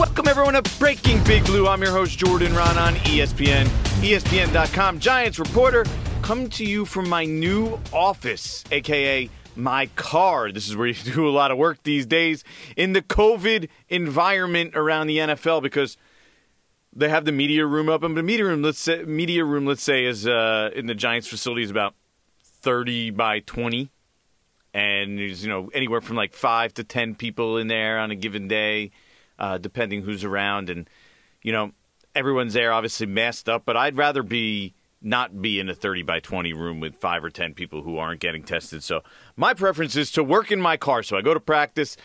Welcome everyone to Breaking Big Blue. I'm your host Jordan Raanan ESPN, ESPN.com. Giants reporter, come to you from my new office, aka my car. This is where you do a lot of work these days in the COVID environment around the NFL because they have the media room up, open. But media room, let's say, media room, let's say, is uh, in the Giants facility is about thirty by twenty, and there's you know anywhere from like five to ten people in there on a given day, uh, depending who's around, and you know everyone's there obviously masked up. But I'd rather be not be in a 30 by 20 room with five or 10 people who aren't getting tested. So my preference is to work in my car. So I go to practice,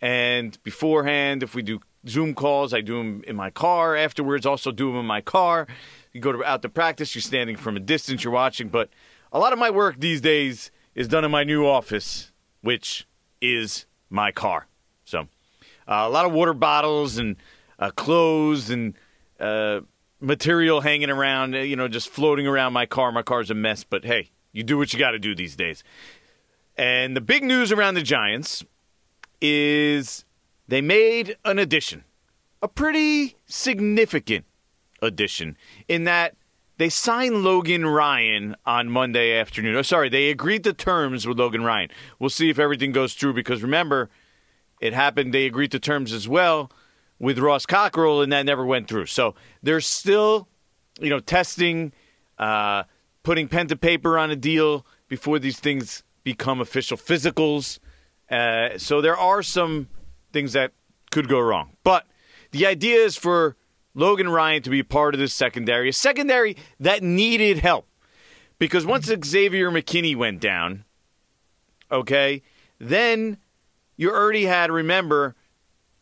and beforehand, if we do Zoom calls, I do them in my car. Afterwards, also do them in my car. You go to, out to practice, you're standing from a distance, you're watching. But a lot of my work these days is done in my new office, which is my car. Uh, a lot of water bottles and uh, clothes and uh, material hanging around, uh, you know, just floating around my car. My car's a mess, but hey, you do what you got to do these days. And the big news around the Giants is they made an addition, a pretty significant addition, in that they signed Logan Ryan on Monday afternoon. Oh, sorry, they agreed to terms with Logan Ryan. We'll see if everything goes through because remember, it happened, they agreed to terms as well with Ross Cockrell, and that never went through. So they're still, you know, testing, uh, putting pen to paper on a deal before these things become official physicals. Uh, so there are some things that could go wrong. But the idea is for Logan Ryan to be part of this secondary, a secondary that needed help. Because once Xavier McKinney went down, okay, then you already had, remember,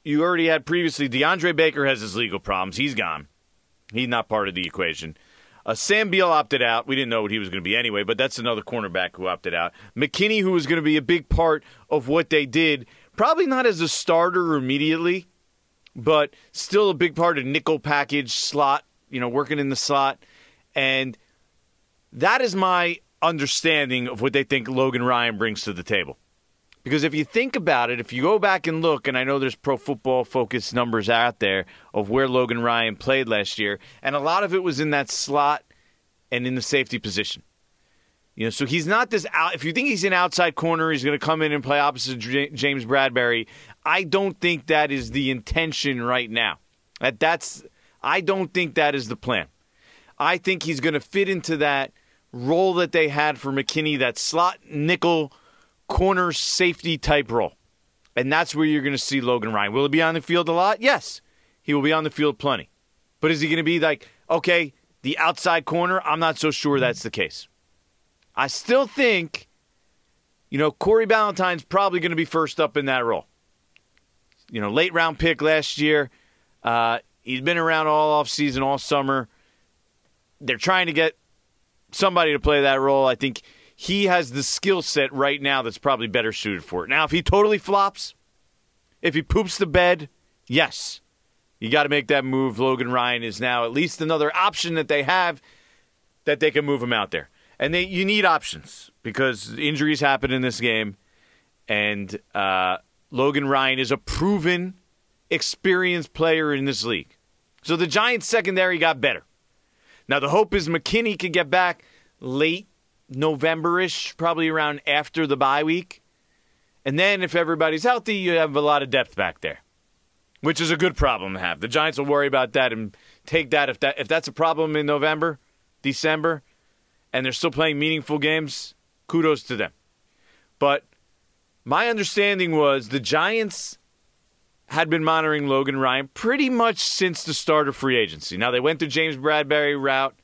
you already had previously DeAndre Baker has his legal problems. He's gone. He's not part of the equation. Uh, Sam Beal opted out. We didn't know what he was going to be anyway, but that's another cornerback who opted out. McKinney, who was going to be a big part of what they did, probably not as a starter immediately, but still a big part of nickel package slot, you know, working in the slot. And that is my understanding of what they think Logan Ryan brings to the table. Because if you think about it, if you go back and look, and I know there's pro football focused numbers out there of where Logan Ryan played last year, and a lot of it was in that slot and in the safety position. You know, so he's not this out. If you think he's an outside corner, he's going to come in and play opposite James Bradberry. I don't think that is the intention right now. That that's I don't think that is the plan. I think he's going to fit into that role that they had for McKinney, that slot nickel corner safety type role. And that's where you're going to see Logan Ryan. Will he be on the field a lot? Yes. He will be on the field plenty. But is he going to be like, okay, the outside corner? I'm not so sure that's the case. I still think, you know, Corey Ballentine's probably going to be first up in that role. You know, late round pick last year. Uh, he's been around all off season, all summer. They're trying to get somebody to play that role. I think he has the skill set right now that's probably better suited for it. Now, if he totally flops, if he poops the bed, yes, you got to make that move. Logan Ryan is now at least another option that they have that they can move him out there. And they, you need options because injuries happen in this game, and uh, Logan Ryan is a proven, experienced player in this league. So the Giants secondary got better. Now the hope is McKinney could get back late November-ish, probably around after the bye week. And then if everybody's healthy, you have a lot of depth back there. Which is a good problem to have. The Giants will worry about that and take that if that if that's a problem in November, December, and they're still playing meaningful games, kudos to them. But my understanding was the Giants had been monitoring Logan Ryan pretty much since the start of free agency. Now they went the James Bradberry route,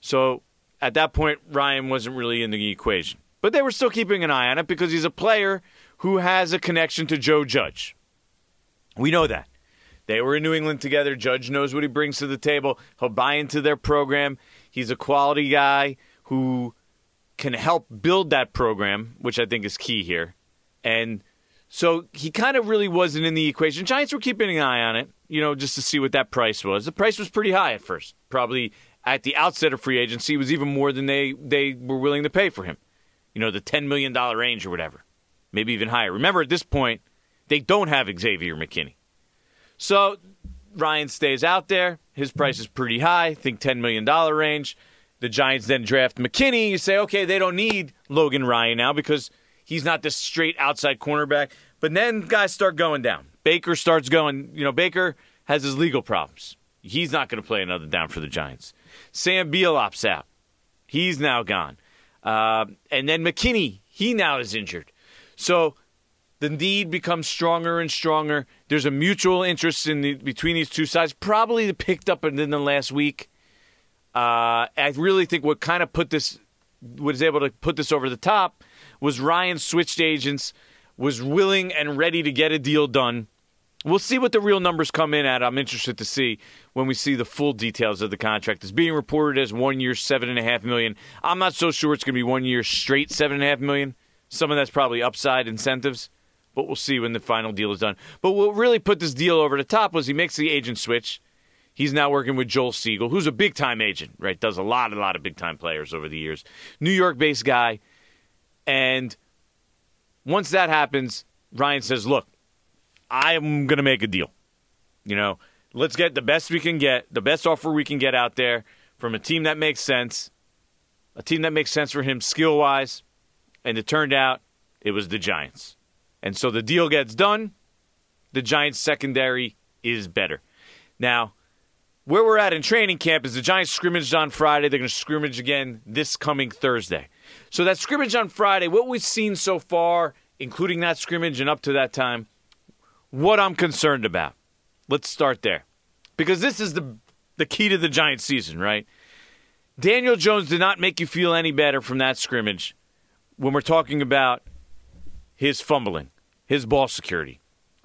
so at that point Ryan wasn't really in the equation. But they were still keeping an eye on it because he's a player who has a connection to Joe Judge. We know that. They were in New England together. Judge knows what he brings to the table. He'll buy into their program. He's a quality guy who can help build that program, which I think is key here. And so he kind of really wasn't in the equation. Giants were keeping an eye on it, you know, just to see what that price was. The price was pretty high at first. Probably at the outset of free agency was even more than they, they were willing to pay for him. You know, the $10 million range or whatever. Maybe even higher. Remember, at this point, they don't have Xavier McKinney. So Ryan stays out there. His price is pretty high, I think $10 million range. The Giants then draft McKinney. You say, okay, they don't need Logan Ryan now because he's not this straight outside cornerback. But then guys start going down. Baker starts going, you know, Baker has his legal problems. He's not going to play another down for the Giants. Sam Beal opts out. He's now gone. Uh, and then McKinney, he now is injured. So the need becomes stronger and stronger. There's a mutual interest in the, between these two sides, probably picked up in the last week. Uh, I really think what kind of put this, was able to put this over the top, was Ryan switched agents, was willing and ready to get a deal done. We'll see what the real numbers come in at. I'm interested to see when we see the full details of the contract. It's being reported as one year, seven and a half million. I'm not so sure it's going to be one year straight, seven and a half million. Some of that's probably upside incentives but we'll see when the final deal is done. But what really put this deal over the top was he makes the agent switch. He's now working with Joel Segal, who's a big time agent, right? Does a lot, a lot of big time players over the years. New York based guy. And once that happens, Ryan says, Look, I'm going to make a deal. You know, let's get the best we can get, the best offer we can get out there from a team that makes sense, a team that makes sense for him skill wise. And it turned out it was the Giants. And so the deal gets done. The Giants' secondary is better. Now, where we're at in training camp is the Giants scrimmaged on Friday. They're going to scrimmage again this coming Thursday. So that scrimmage on Friday, what we've seen so far, including that scrimmage and up to that time, what I'm concerned about. Let's start there. Because this is the the key to the Giants season, right? Daniel Jones did not make you feel any better from that scrimmage when we're talking about his fumbling, his ball security,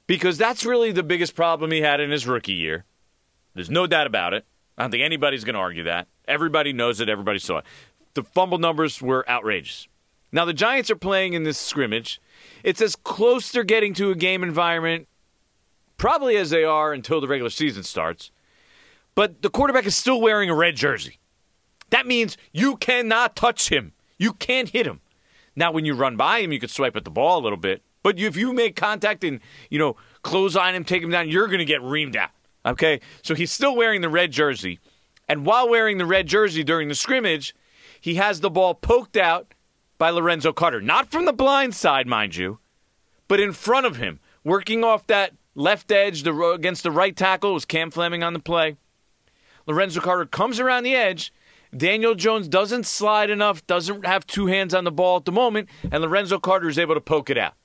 because that's really the biggest problem he had in his rookie year. There's no doubt about it. I don't think anybody's going to argue that. Everybody knows it, everybody saw it. The fumble numbers were outrageous. Now, the Giants are playing in this scrimmage. It's as close they're getting to a game environment, probably as they are until the regular season starts. But the quarterback is still wearing a red jersey. That means you cannot touch him. You can't hit him. Now, when you run by him, you could swipe at the ball a little bit. But if you make contact and, you know, close on him, take him down, you're going to get reamed out. Okay? So he's still wearing the red jersey. And while wearing the red jersey during the scrimmage, he has the ball poked out by Lorenzo Carter. Not from the blind side, mind you, but in front of him, working off that left edge the, against the right tackle. Was Cam Fleming on the play. Lorenzo Carter comes around the edge Daniel Jones doesn't slide enough, doesn't have two hands on the ball at the moment, and Lorenzo Carter is able to poke it out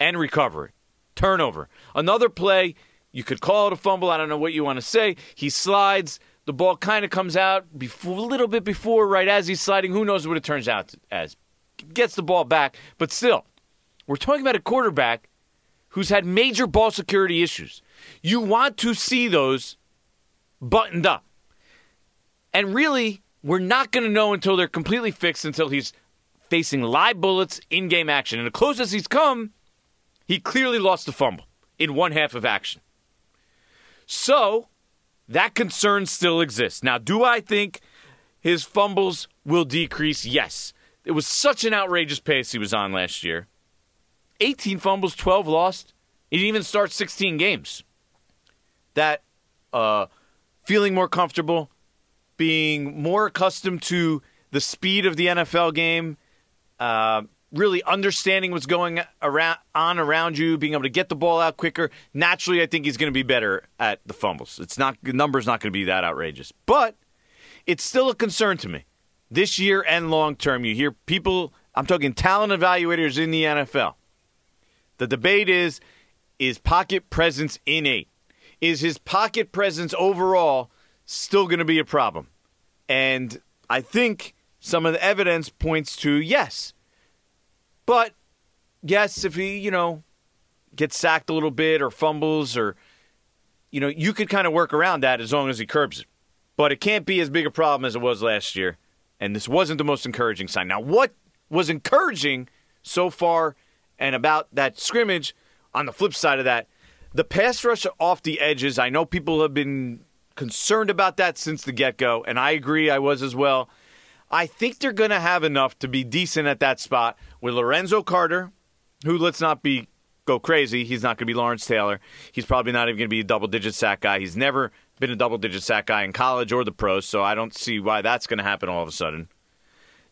and recover it. Turnover. Another play, you could call it a fumble. I don't know what you want to say. He slides. The ball kind of comes out before, a little bit before, right as he's sliding. Who knows what it turns out as? Gets the ball back, but still, we're talking about a quarterback who's had major ball security issues. You want to see those buttoned up. And really, we're not going to know until they're completely fixed until he's facing live bullets in game action. And the closest he's come, he clearly lost the fumble in one half of action. So that concern still exists. Now, do I think his fumbles will decrease? Yes. It was such an outrageous pace he was on last year 18 fumbles, 12 lost. He didn't even start 16 games. That uh, feeling more comfortable, being more accustomed to the speed of the NFL game, uh, really understanding what's going around on around you, being able to get the ball out quicker. Naturally, I think he's going to be better at the fumbles. It's not the number's not going to be that outrageous, but it's still a concern to me this year and long term. You hear people. I'm talking talent evaluators in the NFL. The debate is: is pocket presence innate? Is his pocket presence overall still going to be a problem. And I think some of the evidence points to yes. But yes, if he, you know, gets sacked a little bit or fumbles or you know, you could kind of work around that as long as he curbs it. But it can't be as big a problem as it was last year. And this wasn't the most encouraging sign. Now, what was encouraging so far and about that scrimmage on the flip side of that, the pass rush off the edges, I know people have been concerned about that since the get go, and I agree, I was as well. I think they're going to have enough to be decent at that spot with Lorenzo Carter, who, let's not be go crazy. He's not going to be Lawrence Taylor. He's probably not even going to be a double digit sack guy. He's never been a double digit sack guy in college or the pros, so I don't see why that's going to happen all of a sudden.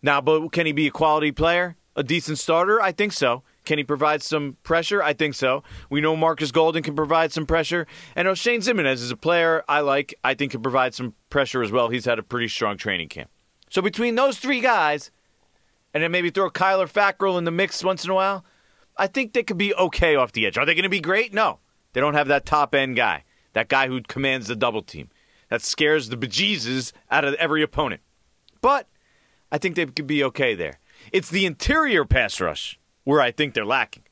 Now, but can he be a quality player? A decent starter? I think so. Can he provide some pressure? I think so. We know Marcus Golden can provide some pressure. And oh, Oshane Ximines is a player I like. I think can provide some pressure as well. He's had a pretty strong training camp. So between those three guys, and then maybe throw Kyler Fackrell in the mix once in a while, I think they could be okay off the edge. Are they going to be great? No. They don't have that top end guy, that guy who commands the double team, that scares the bejesus out of every opponent. But I think they could be okay there. It's the interior pass rush where I think they're lacking.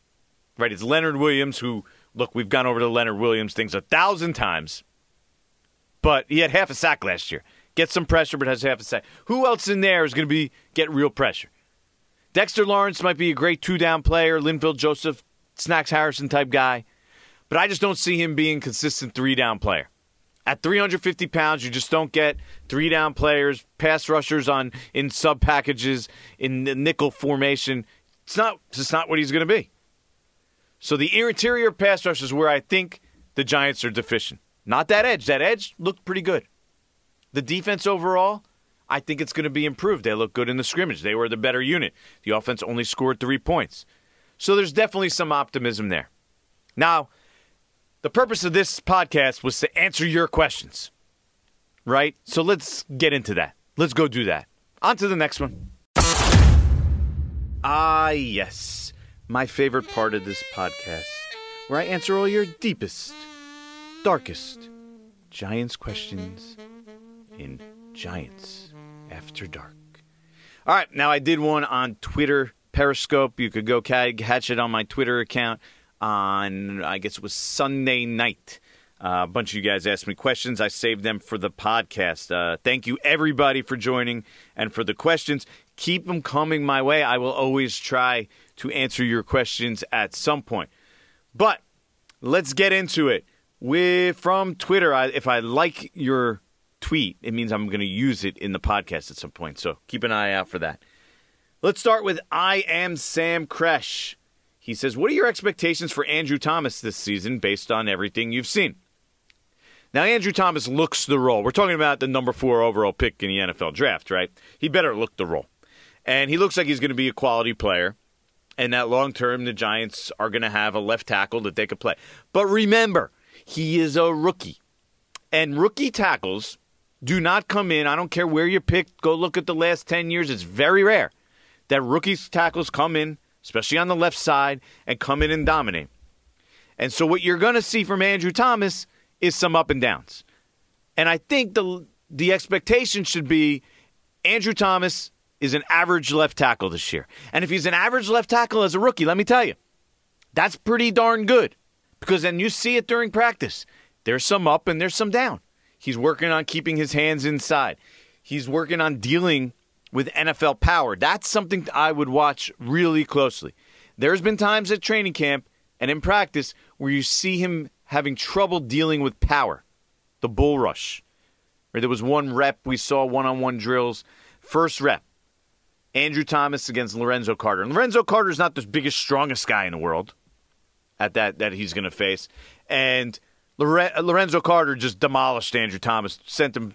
Right? It's Leonard Williams, who, look, we've gone over to Leonard Williams things a thousand times, but he had half a sack last year. Gets some pressure, but has half a sack. Who else in there is going to be get real pressure? Dexter Lawrence might be a great two down player, Linval Joseph, Snacks Harrison type guy, but I just don't see him being consistent three down player. At 350 pounds, you just don't get three down players, pass rushers on in sub packages in the nickel formation. It's not it's not what he's going to be. So the interior pass rush is where I think the Giants are deficient. Not that edge. That edge looked pretty good. The defense overall, I think it's going to be improved. They look good in the scrimmage. They were the better unit. The offense only scored three points. So there's definitely some optimism there. Now, the purpose of this podcast was to answer your questions, right? So let's get into that. Let's go do that. On to the next one. Ah, yes. My favorite part of this podcast, where I answer all your deepest, darkest Giants questions in Giants After Dark. All right, now I did one on Twitter, Periscope. You could go catch it on my Twitter account on, I guess it was Sunday night. Uh, a bunch of you guys asked me questions. I saved them for the podcast. Uh, thank you, everybody, for joining and for the questions. Keep them coming my way. I will always try to answer your questions at some point. But let's get into it. With from Twitter, I, if I like your tweet, it means I'm going to use it in the podcast at some point. So keep an eye out for that. Let's start with I am Sam Kresh. He says, What are your expectations for Andrew Thomas this season based on everything you've seen? Now, Andrew Thomas looks the role. We're talking about the number four overall pick in the NFL draft, right? He better look the role. And he looks like he's going to be a quality player. And that long term, the Giants are going to have a left tackle that they could play. But remember, he is a rookie. And rookie tackles do not come in. I don't care where you pick. Go look at the last 10 years. It's very rare that rookie tackles come in especially on the left side, and come in and dominate. And so what you're going to see from Andrew Thomas is some up and downs. And I think the the expectation should be Andrew Thomas is an average left tackle this year. And if he's an average left tackle as a rookie, let me tell you, that's pretty darn good. Because then you see it during practice. There's some up and there's some down. He's working on keeping his hands inside. He's working on dealing with NFL power. That's something I would watch really closely. There's been times at training camp and in practice where you see him having trouble dealing with power, the bull rush. Where there was one rep, we saw one on one drills. First rep, Andrew Thomas against Lorenzo Carter. And Lorenzo Carter is not the biggest, strongest guy in the world at that that he's going to face. And Lorenzo Carter just demolished Andrew Thomas, sent him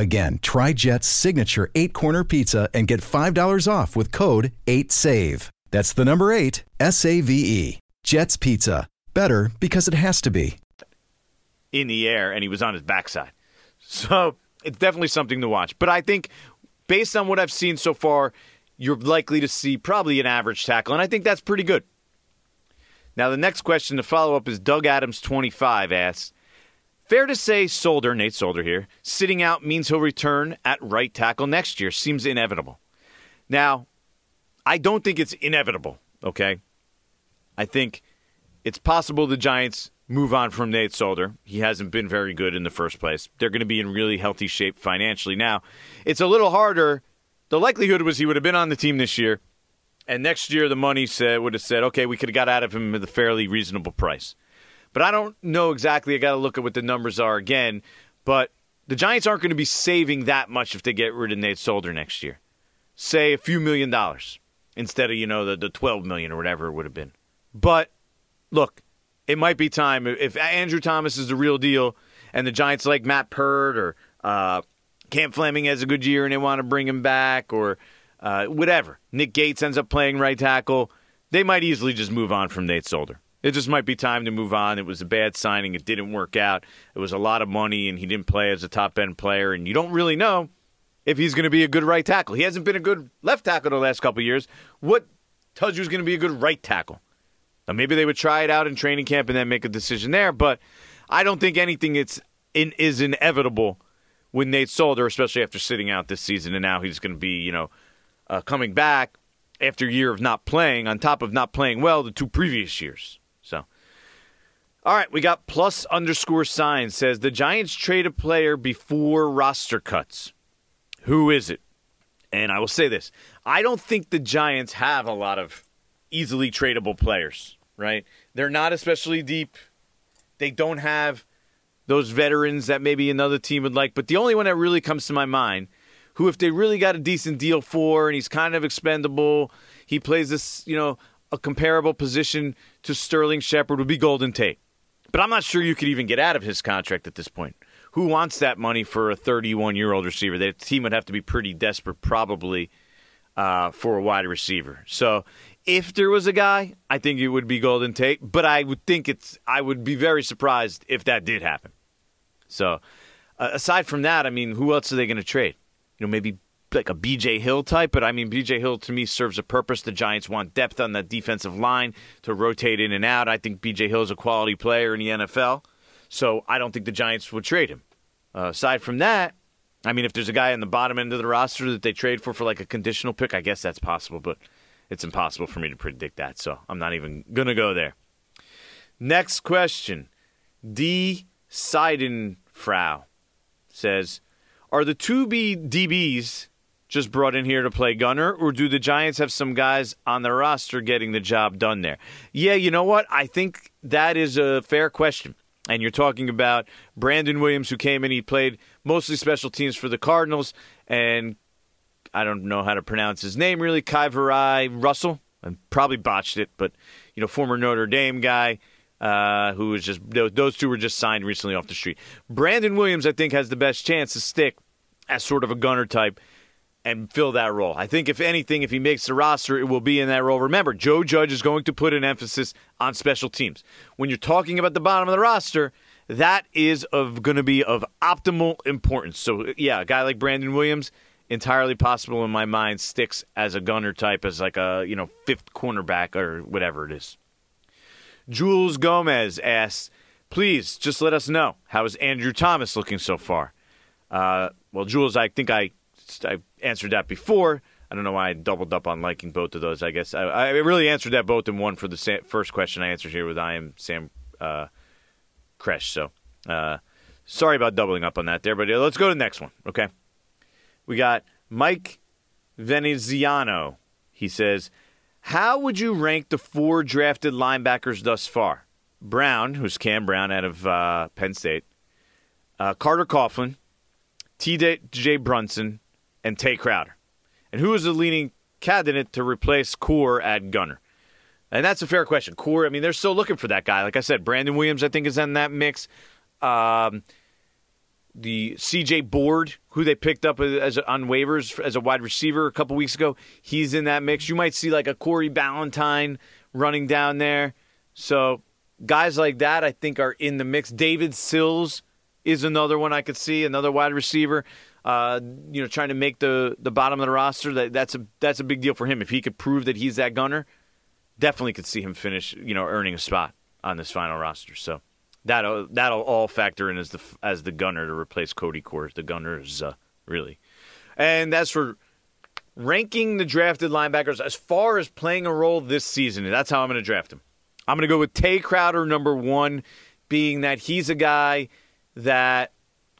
Again, try Jet's signature eight corner pizza and get $5 off with code 8SAVE. That's the number eight, S A V E. Jet's Pizza. Better because it has to be. in the air and he was on his backside. So it's definitely something to watch. But I think based on what I've seen so far, you're likely to see probably an average tackle, and I think that's pretty good. Now, the next question to follow up is Doug Adams 25 asks Fair to say Solder, Nate Solder here, sitting out means he'll return at right tackle next year. Seems inevitable. Now, I don't think it's inevitable, okay? I think it's possible the Giants move on from Nate Solder. He hasn't been very good in the first place. They're going to be in really healthy shape financially. Now, it's a little harder. The likelihood was he would have been on the team this year, and next year the money said would have said, okay, we could have got out of him at a fairly reasonable price. But I don't know exactly. I got to look at what the numbers are again. But the Giants aren't going to be saving that much if they get rid of Nate Solder next year. Say a few million dollars instead of you know the the twelve million or whatever it would have been. But look, it might be time if Andrew Thomas is the real deal, and the Giants like Matt Peart or uh, Cam Fleming has a good year and they want to bring him back or uh, whatever. Nick Gates ends up playing right tackle. They might easily just move on from Nate Solder. It just might be time to move on. It was a bad signing. It didn't work out. It was a lot of money, and he didn't play as a top end player. And you don't really know if he's going to be a good right tackle. He hasn't been a good left tackle the last couple years. What tells you he's going to be a good right tackle? Now, maybe they would try it out in training camp and then make a decision there. But I don't think anything it's in, is inevitable with Nate Solder, especially after sitting out this season, and now he's going to be, you know, uh, coming back after a year of not playing, on top of not playing well the two previous years. All right, we got plus underscore sign says the Giants trade a player before roster cuts. Who is it? And I will say this: I don't think the Giants have a lot of easily tradable players. Right? They're not especially deep. They don't have those veterans that maybe another team would like. But the only one that really comes to my mind, who if they really got a decent deal for, and he's kind of expendable, he plays this, you know, a comparable position to Sterling Shepard would be Golden Tate. But I'm not sure you could even get out of his contract at this point. Who wants that money for a 31 year old receiver? The team would have to be pretty desperate, probably, uh, for a wide receiver. So if there was a guy, I think it would be Golden Tate. But I would think it's. I would be very surprised if that did happen. So uh, aside from that, I mean, who else are they going to trade? You know, maybe like a BJ Hill type, but I mean, BJ Hill to me serves a purpose. The Giants want depth on that defensive line to rotate in and out. I think BJ Hill is a quality player in the NFL, so I don't think the Giants would trade him. Uh, aside from that, I mean, if there's a guy in the bottom end of the roster that they trade for for like a conditional pick, I guess that's possible, but it's impossible for me to predict that, so I'm not even gonna go there. Next question, D. Seidenfrau says, "Are the two B DBs?" Just brought in here to play gunner, or do the Giants have some guys on the roster getting the job done there? Yeah, you know what? I think that is a fair question. And you're talking about Brandon Williams, who came in, he played mostly special teams for the Cardinals, and I don't know how to pronounce his name really, KeiVarae Russell. I probably botched it, but you know, former Notre Dame guy. Uh, who was just those two were just signed recently off the street. Brandon Williams, I think, has the best chance to stick as sort of a gunner type and fill that role. I think, if anything, if he makes the roster, it will be in that role. Remember, Joe Judge is going to put an emphasis on special teams. When you're talking about the bottom of the roster, that is of going to be of optimal importance. So, yeah, a guy like Brandon Williams, entirely possible in my mind, sticks as a gunner type, as like a you know fifth cornerback or whatever it is. Jules Gomez asks, please just let us know how is Andrew Thomas looking so far. Uh, well, Jules, I think I I answered that before. I don't know why I doubled up on liking both of those. I guess I, I really answered that both in one for the sa- first question I answered here with I am Sam uh, Kresh. So uh, sorry about doubling up on that there, but let's go to the next one. Okay, we got Mike Veneziano. He says, "How would you rank the four drafted linebackers thus far? Brown, who's Cam Brown out of uh, Penn State, uh, Carter Coughlin, T.J. Brunson, and Tae Crowder." And who is the leading candidate to replace Core at gunner? And that's a fair question. Core, I mean, they're still looking for that guy. Like I said, Brandon Williams, I think, is in that mix. Um, the CJ Board, who they picked up as on waivers as a wide receiver a couple weeks ago, he's in that mix. You might see like a Corey Ballentine running down there. So guys like that, I think, are in the mix. David Sills is another one I could see, another wide receiver uh, you know, trying to make the the bottom of the roster. That that's a that's a big deal for him. If he could prove that he's that gunner, definitely could see him finish, you know, earning a spot on this final roster. So that'll that'll all factor in as the as the gunner to replace Cody Core. The gunners, uh, really. And as for ranking the drafted linebackers as far as playing a role this season, that's how I'm going to draft him. I'm going to go with Tae Crowder, number one, being that he's a guy that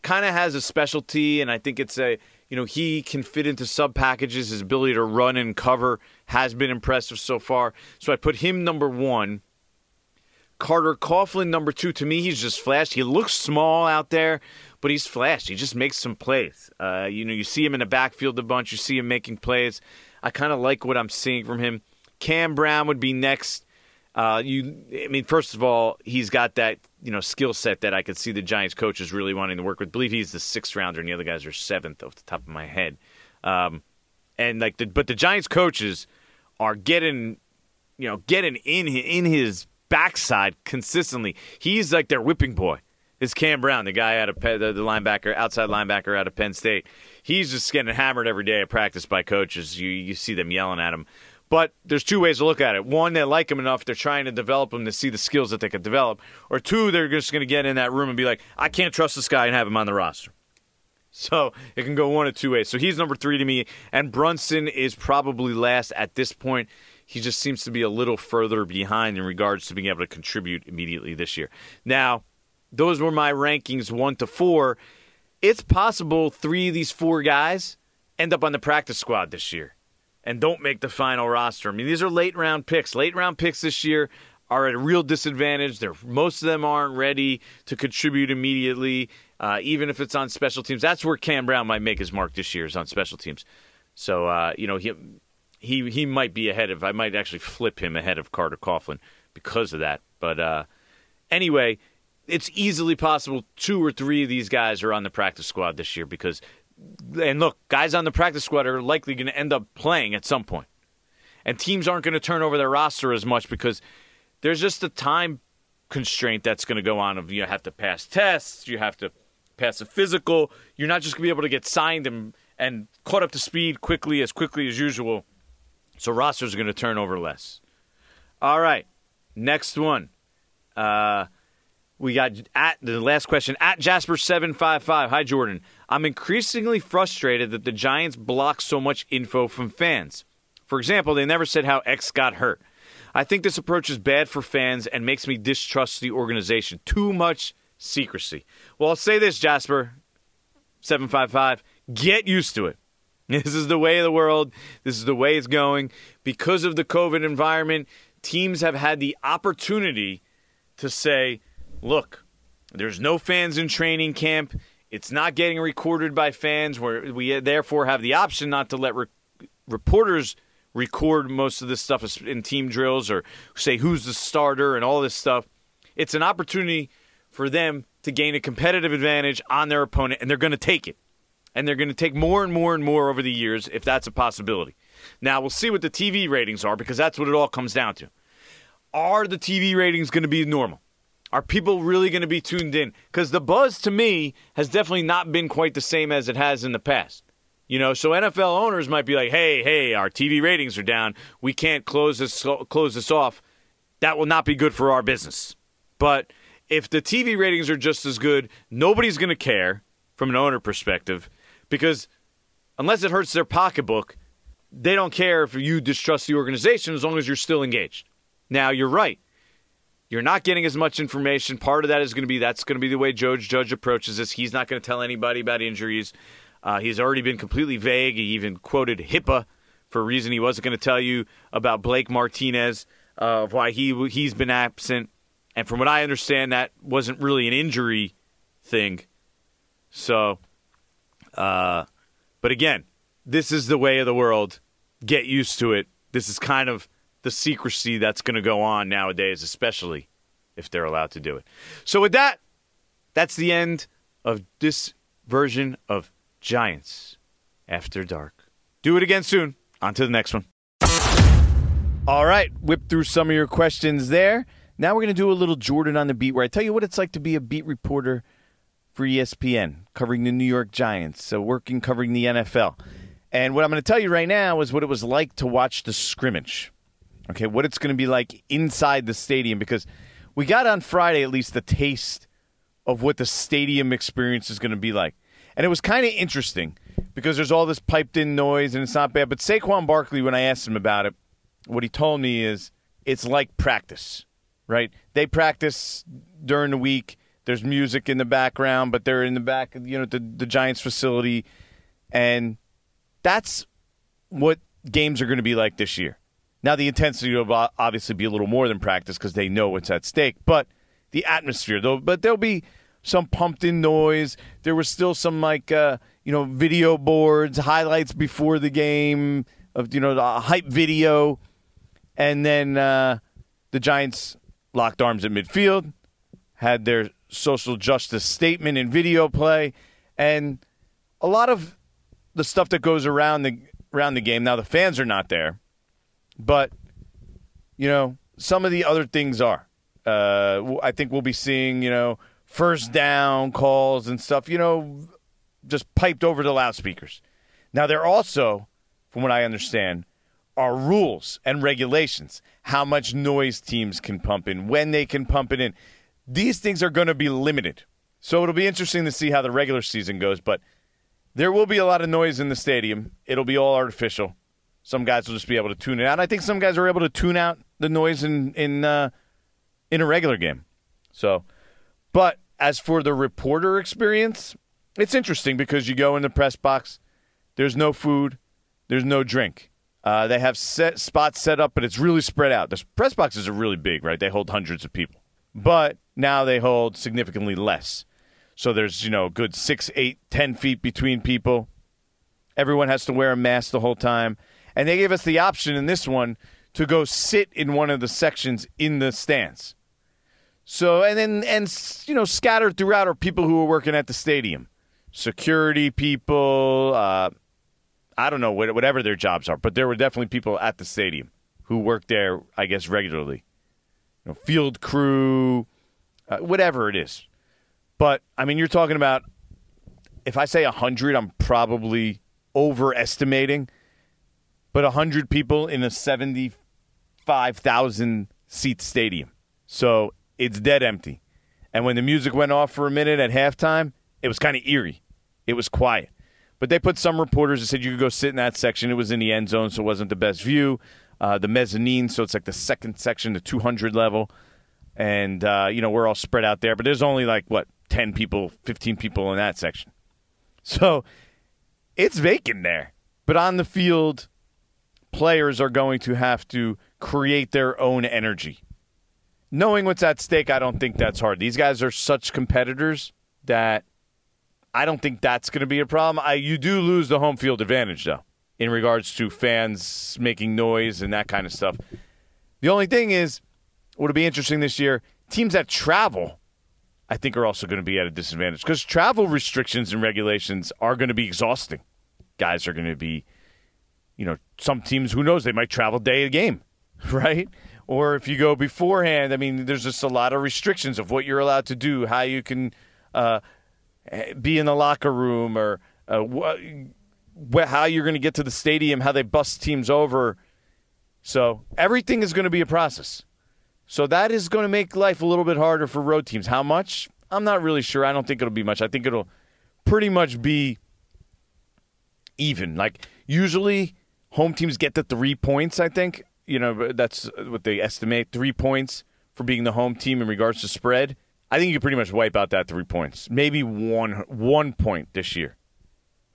kind of has a specialty, and I think it's a you know he can fit into sub packages. His ability to run and cover has been impressive so far. So I put him number one. Carter Coughlin number two. To me, he's just flashed. He looks small out there, but he's flashed. He just makes some plays. Uh, you know, you see him in the backfield a bunch. You see him making plays. I kind of like what I'm seeing from him. Cam Brown would be next. Uh, you, I mean, first of all, he's got that you know skill set that I could see the Giants coaches really wanting to work with. I believe he's the sixth rounder, and the other guys are seventh off the top of my head. Um, and like, the, but the Giants coaches are getting, you know, getting in in his backside consistently. He's like their whipping boy. Is Cam Brown, the guy out of Penn, the linebacker, outside linebacker out of Penn State. He's just getting hammered every day at practice by coaches. You you see them yelling at him. But there's two ways to look at it. One, they like him enough, they're trying to develop him to see the skills that they could develop. Or two, they're just going to get in that room and be like, I can't trust this guy and have him on the roster. So it can go one of two ways. So he's number three to me, and Brunson is probably last at this point. He just seems to be a little further behind in regards to being able to contribute immediately this year. Now, those were my rankings one to four. It's possible three of these four guys end up on the practice squad this year and don't make the final roster. I mean, these are late round picks. Late round picks this year are at a real disadvantage. They're, most of them aren't ready to contribute immediately, uh, even if it's on special teams. That's where Cam Brown might make his mark this year is on special teams. So uh, you know he he he might be ahead of. I might actually flip him ahead of Carter Coughlin because of that. But uh, anyway, it's easily possible two or three of these guys are on the practice squad this year because and look, guys on the practice squad are likely going to end up playing at some point. And teams aren't going to turn over their roster as much because there's just a time constraint that's going to go on of you have to pass tests, you have to pass a physical. You're not just going to be able to get signed and and caught up to speed quickly as quickly as usual. So rosters are going to turn over less. All right, next one. Uh, we got at the last question at Jasper seven five five. Hi Jordan. I'm increasingly frustrated that the Giants block so much info from fans. For example, they never said how X got hurt. I think this approach is bad for fans and makes me distrust the organization. Too much secrecy. Well, I'll say this, Jasper seven five five. Get used to it. This is the way of the world. This is the way it's going. Because of the COVID environment, teams have had the opportunity to say look, there's no fans in training camp. It's not getting recorded by fans. Where we therefore have the option not to let re- reporters record most of this stuff in team drills or say who's the starter and all this stuff. It's an opportunity for them to gain a competitive advantage on their opponent, and they're going to take it. And they're going to take more and more and more over the years if that's a possibility. Now, we'll see what the TV ratings are because that's what it all comes down to. Are the TV ratings going to be normal? Are people really going to be tuned in? Because the buzz to me has definitely not been quite the same as it has in the past. You know, so NFL owners might be like, "Hey, hey, our TV ratings are down. We can't close this close this off. That will not be good for our business." But if the TV ratings are just as good, nobody's going to care from an owner perspective because unless it hurts their pocketbook, they don't care if you distrust the organization as long as you're still engaged. Now, you're right. You're not getting as much information. Part of that is going to be that's going to be the way Judge Judge approaches this. He's not going to tell anybody about injuries. Uh, he's already been completely vague. He even quoted HIPAA for a reason he wasn't going to tell you about Blake Martinez uh, of why he he's been absent. And from what I understand, that wasn't really an injury thing. So, uh, but again, this is the way of the world. Get used to it. This is kind of the secrecy that's going to go on nowadays, especially if they're allowed to do it. So, with that, that's the end of this version of Giants After Dark. Do it again soon. On to the next one. All right, whip through some of your questions there. Now we're going to do a little Jordan on the beat where I tell you what it's like to be a beat reporter for ESPN, covering the New York Giants, so working covering the NFL. And what I'm going to tell you right now is what it was like to watch the scrimmage. Okay, what it's going to be like inside the stadium because we got on Friday at least the taste of what the stadium experience is going to be like. And it was kind of interesting because there's all this piped in noise and it's not bad. But Saquon Barkley, when I asked him about it, what he told me is it's like practice, right? They practice during the week. There's music in the background, but they're in the back, of you know, the, the Giants facility. And that's what games are going to be like this year. Now, the intensity will obviously be a little more than practice because they know what's at stake, but the atmosphere, though, but there'll be some pumped in noise. There was still some, like, uh, you know, video boards, highlights before the game of, you know, the hype video. And then uh, the Giants locked arms at midfield, had their social justice statement in video play, and a lot of the stuff that goes around the around the game. Now the fans are not there but, you know, some of the other things are. Uh, I think we'll be seeing, you know, first down calls and stuff, you know, just piped over the loudspeakers. Now, there also, from what I understand, are rules and regulations how much noise teams can pump in, when they can pump it in. These things are going to be limited. So it'll be interesting to see how the regular season goes, but there will be a lot of noise in the stadium. It'll be all artificial. Some guys will just be able to tune it out. I think some guys are able to tune out the noise in in uh, in a regular game. So, but as for the reporter experience, it's interesting because you go in the press box. There's no food. There's no drink. Uh, they have set spots set up, but it's really spread out. The press boxes are really big, right? They hold hundreds of people, but now they hold significantly less. So there's you know good six, eight, ten feet between people. Everyone has to wear a mask the whole time and they gave us the option in this one to go sit in one of the sections in the stands. So and then and you know scattered throughout are people who are working at the stadium, security people. Uh, I don't know whatever their jobs are, but there were definitely people at the stadium who worked there. I guess regularly, you know, field crew, uh, whatever it is. But I mean, you're talking about if I say hundred, I'm probably overestimating but 100 people in a 75,000 seat stadium. So it's dead empty. And when the music went off for a minute at halftime, it was kind of eerie. It was quiet. But they put some reporters that said you could go sit in that section. It was in the end zone, so it wasn't the best view. Uh, the mezzanine, so it's like the second section, the 200 level. And, uh, you know, we're all spread out there. But there's only like, what, 10 people, 15 people in that section. So it's vacant there. But on the field, players are going to have to create their own energy. Knowing what's at stake, I don't think that's hard. These guys are such competitors that I don't think that's going to be a problem. I, you do lose the home field advantage, though, in regards to fans making noise and that kind of stuff. The only thing is, what'll be interesting this year, teams that travel, I think, are also going to be at a disadvantage because travel restrictions and regulations are going to be exhausting. Guys are going to be you know, some teams, who knows, they might travel day of game, right? Or if you go beforehand, I mean, there's just a lot of restrictions of what you're allowed to do, how you can uh, be in the locker room, or uh, wh- how you're going to get to the stadium, how they bust teams over. So everything is going to be a process. So that is going to make life a little bit harder for road teams. How much? I'm not really sure. I don't think it'll be much. I think it'll pretty much be even. Like usually home teams get the three points. I think you know that's what they estimate three points for being the home team in regards to spread. I think you pretty much wipe out that three points, maybe one one point this year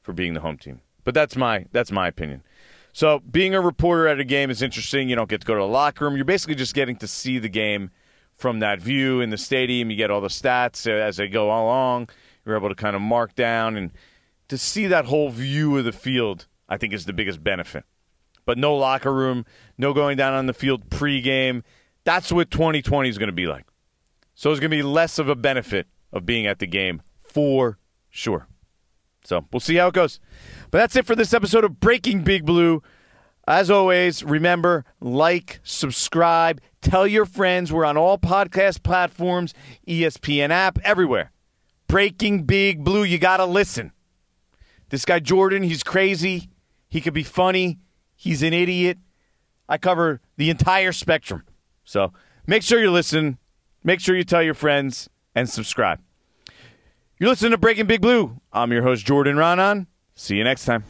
for being the home team. But that's my that's my opinion. So being a reporter at a game is interesting. You don't get to go to the locker room. You're basically just getting to see the game from that view in the stadium. You get all the stats as they go along. You're able to kind of mark down and to see that whole view of the field. I think is the biggest benefit. But no locker room, no going down on the field pregame. That's what 2020 is going to be like. So it's going to be less of a benefit of being at the game for sure. So we'll see how it goes. But that's it for this episode of Breaking Big Blue. As always, remember, like, subscribe, tell your friends. We're on all podcast platforms, ESPN app, everywhere. Breaking Big Blue, you got to listen. This guy, Jordan, he's crazy. He could be funny. He's an idiot. I cover the entire spectrum. So make sure you listen. Make sure you tell your friends and subscribe. You're listening to Breaking Big Blue. I'm your host, Jordan Raanan. See you next time.